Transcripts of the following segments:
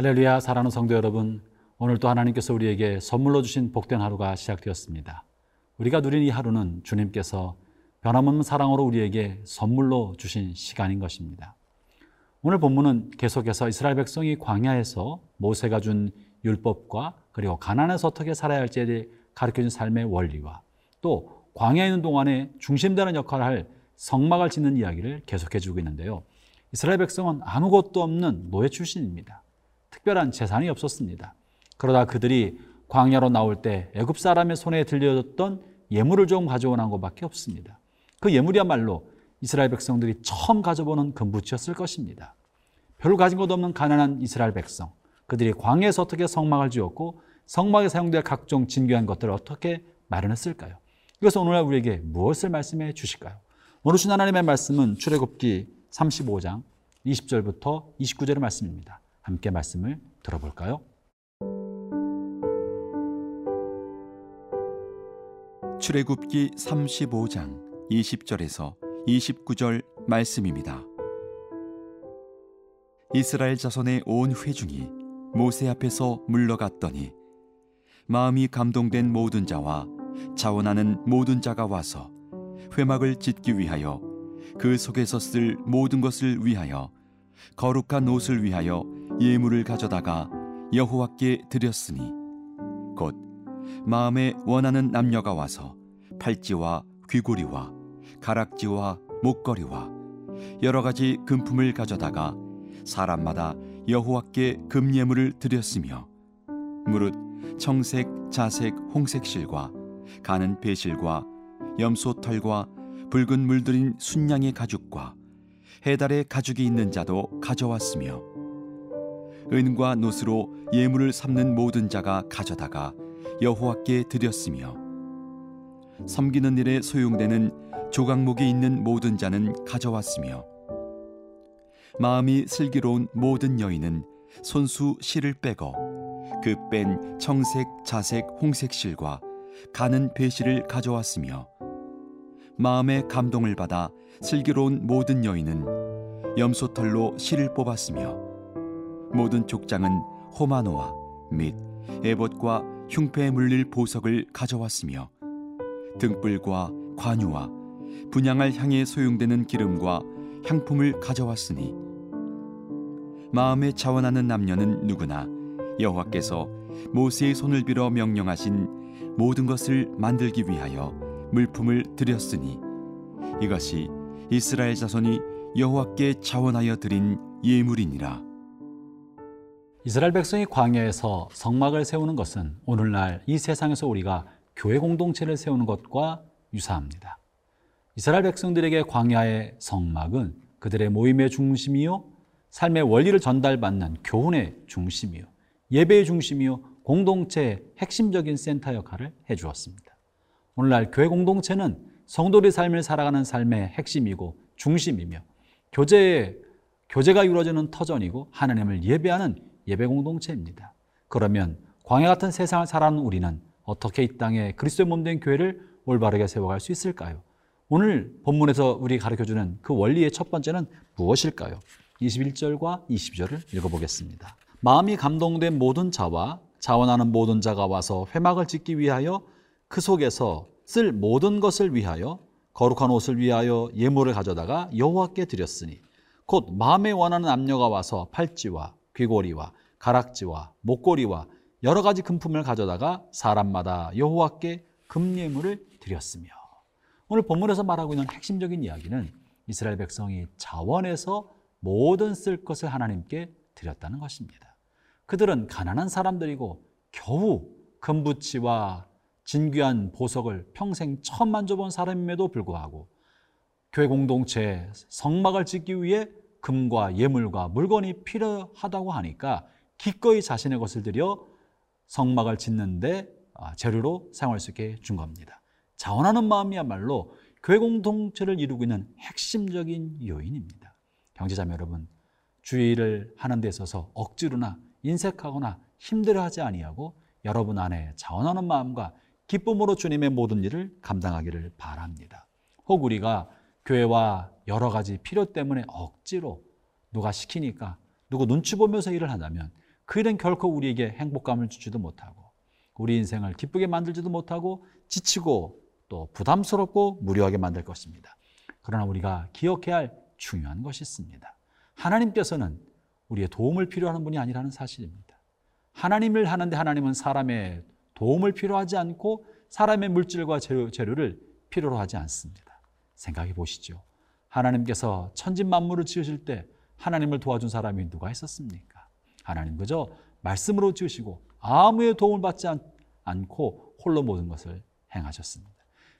할렐루야 사랑하는 성도 여러분 오늘도 하나님께서 우리에게 선물로 주신 복된 하루가 시작되었습니다. 우리가 누린 이 하루는 주님께서 변함없는 사랑으로 우리에게 선물로 주신 시간인 것입니다. 오늘 본문은 계속해서 이스라엘 백성이 광야에서 모세가 준 율법과 그리고 가난에서 어떻게 살아야 할지에 가르쳐 준 삶의 원리와 또 광야에 있는 동안에 중심되는 역할을 할 성막을 짓는 이야기를 계속해 주고 있는데요. 이스라엘 백성은 아무것도 없는 노예 출신입니다. 특별한 재산이 없었습니다. 그러다 그들이 광야로 나올 때 애굽 사람의 손에 들려줬던 예물을 좀 가져오는 것밖에 없습니다. 그 예물이야말로 이스라엘 백성들이 처음 가져보는 금부치였을 것입니다. 별로 가진 것 없는 가난한 이스라엘 백성. 그들이 광야에서 어떻게 성막을 지었고 성막에 사용될 각종 진귀한 것들을 어떻게 마련했을까요? 이것은 오늘날 우리에게 무엇을 말씀해 주실까요? 오늘 주 하나님의 말씀은 출애굽기 35장 20절부터 29절의 말씀입니다. 함께 말씀을 들어볼까요? 출애굽기 35장 20절에서 29절 말씀입니다. 이스라엘 자손의 온 회중이 모세 앞에서 물러갔더니 마음이 감동된 모든 자와 자원하는 모든 자가 와서 회막을 짓기 위하여 그 속에서 쓸 모든 것을 위하여 거룩한 옷을 위하여 예물을 가져다가 여호와께 드렸으니 곧 마음에 원하는 남녀가 와서 팔찌와 귀고리와 가락지와 목걸이와 여러 가지 금품을 가져다가 사람마다 여호와께 금예물을 드렸으며 무릇 청색, 자색, 홍색 실과 가는 배실과 염소 털과 붉은 물들인 순양의 가죽과 해달의 가죽이 있는 자도 가져왔으며 은과 노스로 예물을 삼는 모든 자가 가져다가 여호와께 드렸으며 섬기는 일에 소용되는 조각목이 있는 모든 자는 가져왔으며 마음이 슬기로운 모든 여인은 손수 실을 빼고 그 뺀 청색, 자색, 홍색 실과 가는 배실을 가져왔으며 마음의 감동을 받아 슬기로운 모든 여인은 염소털로 실을 뽑았으며 모든 족장은 호마노와 및 에봇과 흉패에 물릴 보석을 가져왔으며 등불과 관유와 분양할 향에 소용되는 기름과 향품을 가져왔으니 마음에 자원하는 남녀는 누구나 여호와께서 모세의 손을 빌어 명령하신 모든 것을 만들기 위하여 물품을 드렸으니 이것이 이스라엘 자손이 여호와께 자원하여 드린 예물이니라. 이스라엘 백성이 광야에서 성막을 세우는 것은 오늘날 이 세상에서 우리가 교회 공동체를 세우는 것과 유사합니다. 이스라엘 백성들에게 광야의 성막은 그들의 모임의 중심이요, 삶의 원리를 전달받는 교훈의 중심이요, 예배의 중심이요, 공동체의 핵심적인 센터 역할을 해주었습니다. 오늘날 교회 공동체는 성도의 삶을 살아가는 삶의 핵심이고 중심이며 교제의 교제가 이루어지는 터전이고 하나님을 예배하는 예배 공동체입니다. 그러면 광야 같은 세상을 살아가는 우리는 어떻게 이 땅에 그리스도의 몸된 교회를 올바르게 세워갈 수 있을까요? 오늘 본문에서 우리 가르쳐주는 그 원리의 첫 번째는 무엇일까요? 21절과 22절을 읽어보겠습니다. 마음이 감동된 모든 자와 자원하는 모든 자가 와서 회막을 짓기 위하여 그 속에서 쓸 모든 것을 위하여 거룩한 옷을 위하여 예물을 가져다가 여호와께 드렸으니 곧 마음에 원하는 남녀가 와서 팔찌와 귀고리와 가락지와 목걸이와 여러 가지 금품을 가져다가 사람마다 여호와께 금예물을 드렸으며 오늘 본문에서 말하고 있는 핵심적인 이야기는 이스라엘 백성이 자원해서 모든 쓸 것을 하나님께 드렸다는 것입니다. 그들은 가난한 사람들이고 겨우 금부치와 진귀한 보석을 평생 처음 만져본 사람임에도 불구하고 교회 공동체 성막을 짓기 위해 금과 예물과 물건이 필요하다고 하니까 기꺼이 자신의 것을 들여 성막을 짓는데 아, 재료로 사용할 수 있게 준 겁니다. 자원하는 마음이야말로 교회 공동체를 이루고 있는 핵심적인 요인입니다. 형제자매 여러분, 주의를 하는 데 있어서 억지로나 인색하거나 힘들어하지 아니하고 여러분 안에 자원하는 마음과 기쁨으로 주님의 모든 일을 감당하기를 바랍니다. 혹 우리가 교회와 여러 가지 필요 때문에 억지로 누가 시키니까 누구 눈치 보면서 일을 한다면 그 일은 결코 우리에게 행복감을 주지도 못하고 우리 인생을 기쁘게 만들지도 못하고 지치고 또 부담스럽고 무료하게 만들 것입니다. 그러나 우리가 기억해야 할 중요한 것이 있습니다. 하나님께서는 우리의 도움을 필요하는 분이 아니라는 사실입니다. 하나님을 하는데 하나님은 사람의 도움을 필요하지 않고 사람의 물질과 재료, 재료를 필요로 하지 않습니다. 생각해 보시죠. 하나님께서 천진 만물을 지으실 때 하나님을 도와준 사람이 누가 있었습니까? 하나님 그저 말씀으로 지으시고 아무의 도움을 받지 않, 고 홀로 모든 것을 행하셨습니다.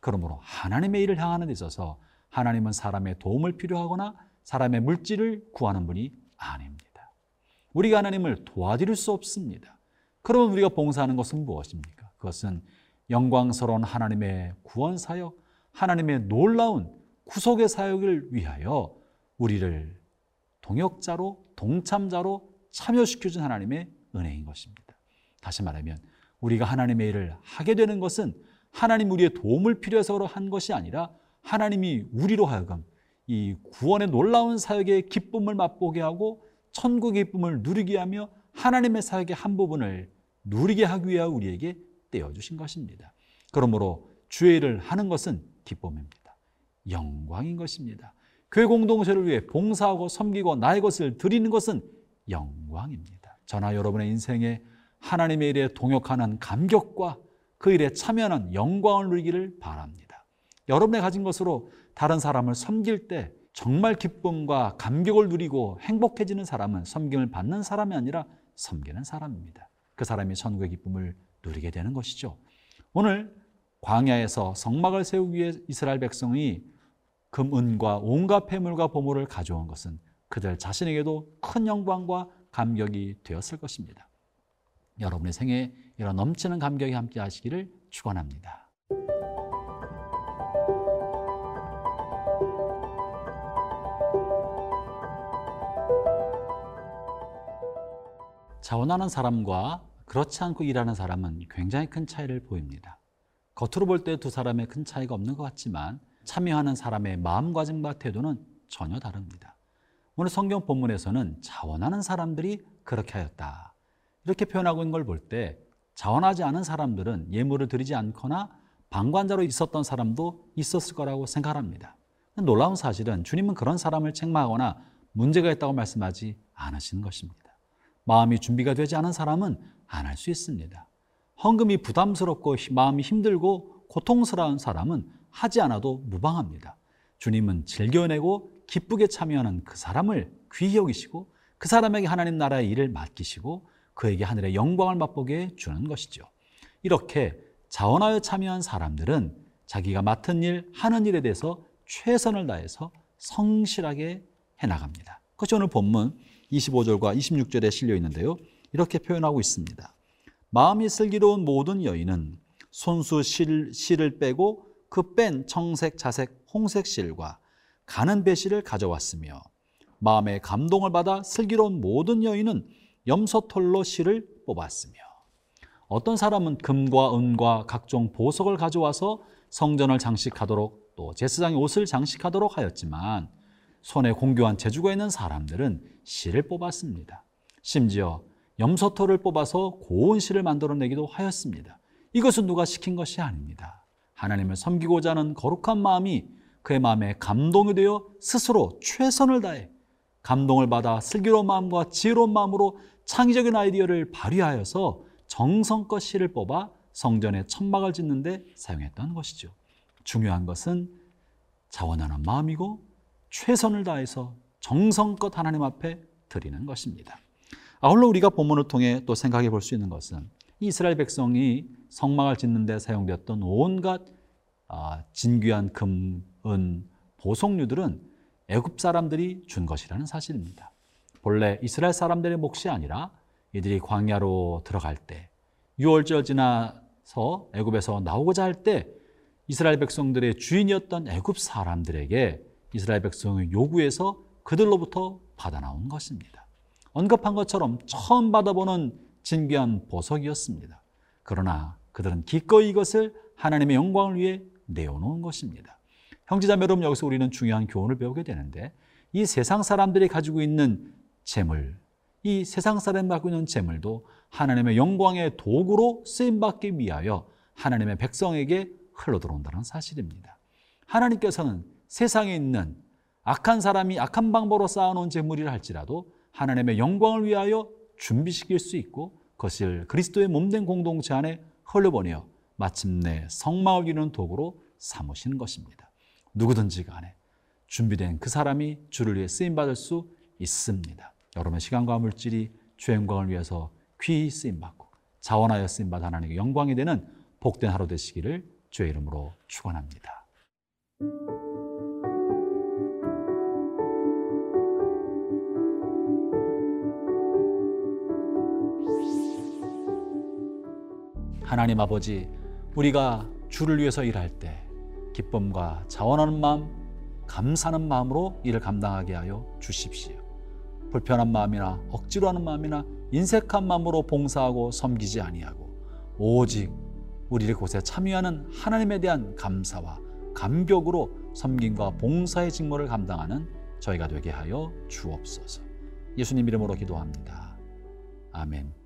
그러므로 하나님의 일을 향하는 데 있어서 하나님은 사람의 도움을 필요하거나 사람의 물질을 구하는 분이 아닙니다. 우리가 하나님을 도와드릴 수 없습니다. 그러면 우리가 봉사하는 것은 무엇입니까? 그것은 영광스러운 하나님의 구원 사역, 하나님의 놀라운 구속의 사역을 위하여 우리를 동역자로 동참자로 참여시켜준 하나님의 은혜인 것입니다. 다시 말하면 우리가 하나님의 일을 하게 되는 것은 하나님 우리의 도움을 필요해서 한 것이 아니라 하나님이 우리로 하여금 이 구원의 놀라운 사역의 기쁨을 맛보게 하고 천국의 기쁨을 누리게 하며 하나님의 사역의 한 부분을 누리게 하기 위하여 우리에게 떼어주신 것입니다. 그러므로 주의 일을 하는 것은 기쁨입니다. 영광인 것입니다. 교회 공동체를 위해 봉사하고 섬기고 나의 것을 드리는 것은 영광입니다. 저나 여러분의 인생에 하나님의 일에 동역하는 감격과 그 일에 참여하는 영광을 누리기를 바랍니다. 여러분의 가진 것으로 다른 사람을 섬길 때 정말 기쁨과 감격을 누리고 행복해지는 사람은 섬김을 받는 사람이 아니라 섬기는 사람입니다. 그 사람이 천국의 기쁨을 누리게 되는 것이죠. 오늘 광야에서 성막을 세우기 위해 이스라엘 백성이 금, 은과 온갖 폐물과 보물을 가져온 것은 그들 자신에게도 큰 영광과 감격이 되었을 것입니다. 여러분의 생에 이런 넘치는 감격이 함께 하시기를 축원합니다. 자원하는 사람과 그렇지 않고 일하는 사람은 굉장히 큰 차이를 보입니다. 겉으로 볼 때 두 사람의 큰 차이가 없는 것 같지만 참여하는 사람의 마음가짐과 태도는 전혀 다릅니다. 오늘 성경 본문에서는 자원하는 사람들이 그렇게 하였다. 이렇게 표현하고 있는 걸 볼 때 자원하지 않은 사람들은 예물을 드리지 않거나 방관자로 있었던 사람도 있었을 거라고 생각합니다. 놀라운 사실은 주님은 그런 사람을 책망하거나 문제가 있다고 말씀하지 않으시는 것입니다. 마음이 준비가 되지 않은 사람은 안 할 수 있습니다. 헌금이 부담스럽고 마음이 힘들고 고통스러운 사람은 하지 않아도 무방합니다. 주님은 즐겨내고 기쁘게 참여하는 그 사람을 귀히 여기시고 그 사람에게 하나님 나라의 일을 맡기시고 그에게 하늘의 영광을 맛보게 주는 것이죠. 이렇게 자원하여 참여한 사람들은 자기가 맡은 일, 하는 일에 대해서 최선을 다해서 성실하게 해나갑니다. 그것이 오늘 본문 25절과 26절에 실려 있는데요. 이렇게 표현하고 있습니다. 마음이 슬기로운 모든 여인은 손수 실, 실을 빼고 그 뺀 청색, 자색, 홍색 실과 가는 배실을 가져왔으며 마음의 감동을 받아 슬기로운 모든 여인은 염소털로 실을 뽑았으며 어떤 사람은 금과 은과 각종 보석을 가져와서 성전을 장식하도록 또 제사장의 옷을 장식하도록 하였지만 손에 공교한 재주가 있는 사람들은 실을 뽑았습니다. 심지어 염소털을 뽑아서 고운 실을 만들어내기도 하였습니다. 이것은 누가 시킨 것이 아닙니다. 하나님을 섬기고자 하는 거룩한 마음이 그의 마음에 감동이 되어 스스로 최선을 다해 감동을 받아 슬기로운 마음과 지혜로운 마음으로 창의적인 아이디어를 발휘하여서 정성껏 실을 뽑아 성전에 천막을 짓는데 사용했던 것이죠. 중요한 것은 자원하는 마음이고 최선을 다해서 정성껏 하나님 앞에 드리는 것입니다. 아울러 우리가 본문을 통해 또 생각해 볼 수 있는 것은 이스라엘 백성이 성막을 짓는 데 사용되었던 온갖 아, 진귀한 금, 은, 보석류들은 애굽 사람들이 준 것이라는 사실입니다. 본래 이스라엘 사람들의 몫이 아니라 이들이 광야로 들어갈 때 6월절 지나서 애굽에서 나오고자 할 때 이스라엘 백성들의 주인이었던 애굽 사람들에게 이스라엘 백성의 요구해서 그들로부터 받아 나온 것입니다. 언급한 것처럼 처음 받아보는 진귀한 보석이었습니다. 그러나 그들은 기꺼이 이것을 하나님의 영광을 위해 내어놓은 것입니다. 형제자매 여러분 여기서 우리는 중요한 교훈을 배우게 되는데 이 세상 사람들이 가지고 있는 재물, 이 세상 사람이 갖고 있는 재물도 하나님의 영광의 도구로 쓰임받기 위하여 하나님의 백성에게 흘러 들어온다는 사실입니다. 하나님께서는 세상에 있는 악한 사람이 악한 방법으로 쌓아놓은 재물이라 할지라도 하나님의 영광을 위하여 준비시킬 수 있고 그것을 그리스도의 몸된 공동체 안에 흘려보내어 마침내 성막을 이루는 도구로 삼으시는 것입니다. 누구든지 간에 준비된 그 사람이 주를 위해 쓰임 받을 수 있습니다. 여러분의 시간과 물질이 주의 영광을 위해서 귀히 쓰임 받고 자원하여 쓰임 받아 하나님의 영광이 되는 복된 하루 되시기를 주의 이름으로 축원합니다. 하나님 아버지, 우리가 주를 위해서 일할 때 기쁨과 자원하는 마음, 감사하는 마음으로 일을 감당하게 하여 주십시오. 불편한 마음이나 억지로 하는 마음이나 인색한 마음으로 봉사하고 섬기지 아니하고 오직 우리를 곳에 참여하는 하나님에 대한 감사와 감격으로 섬김과 봉사의 직무를 감당하는 저희가 되게 하여 주옵소서. 예수님 이름으로 기도합니다. 아멘.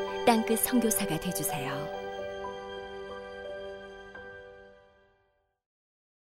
땅끝 선교사가 되주세요.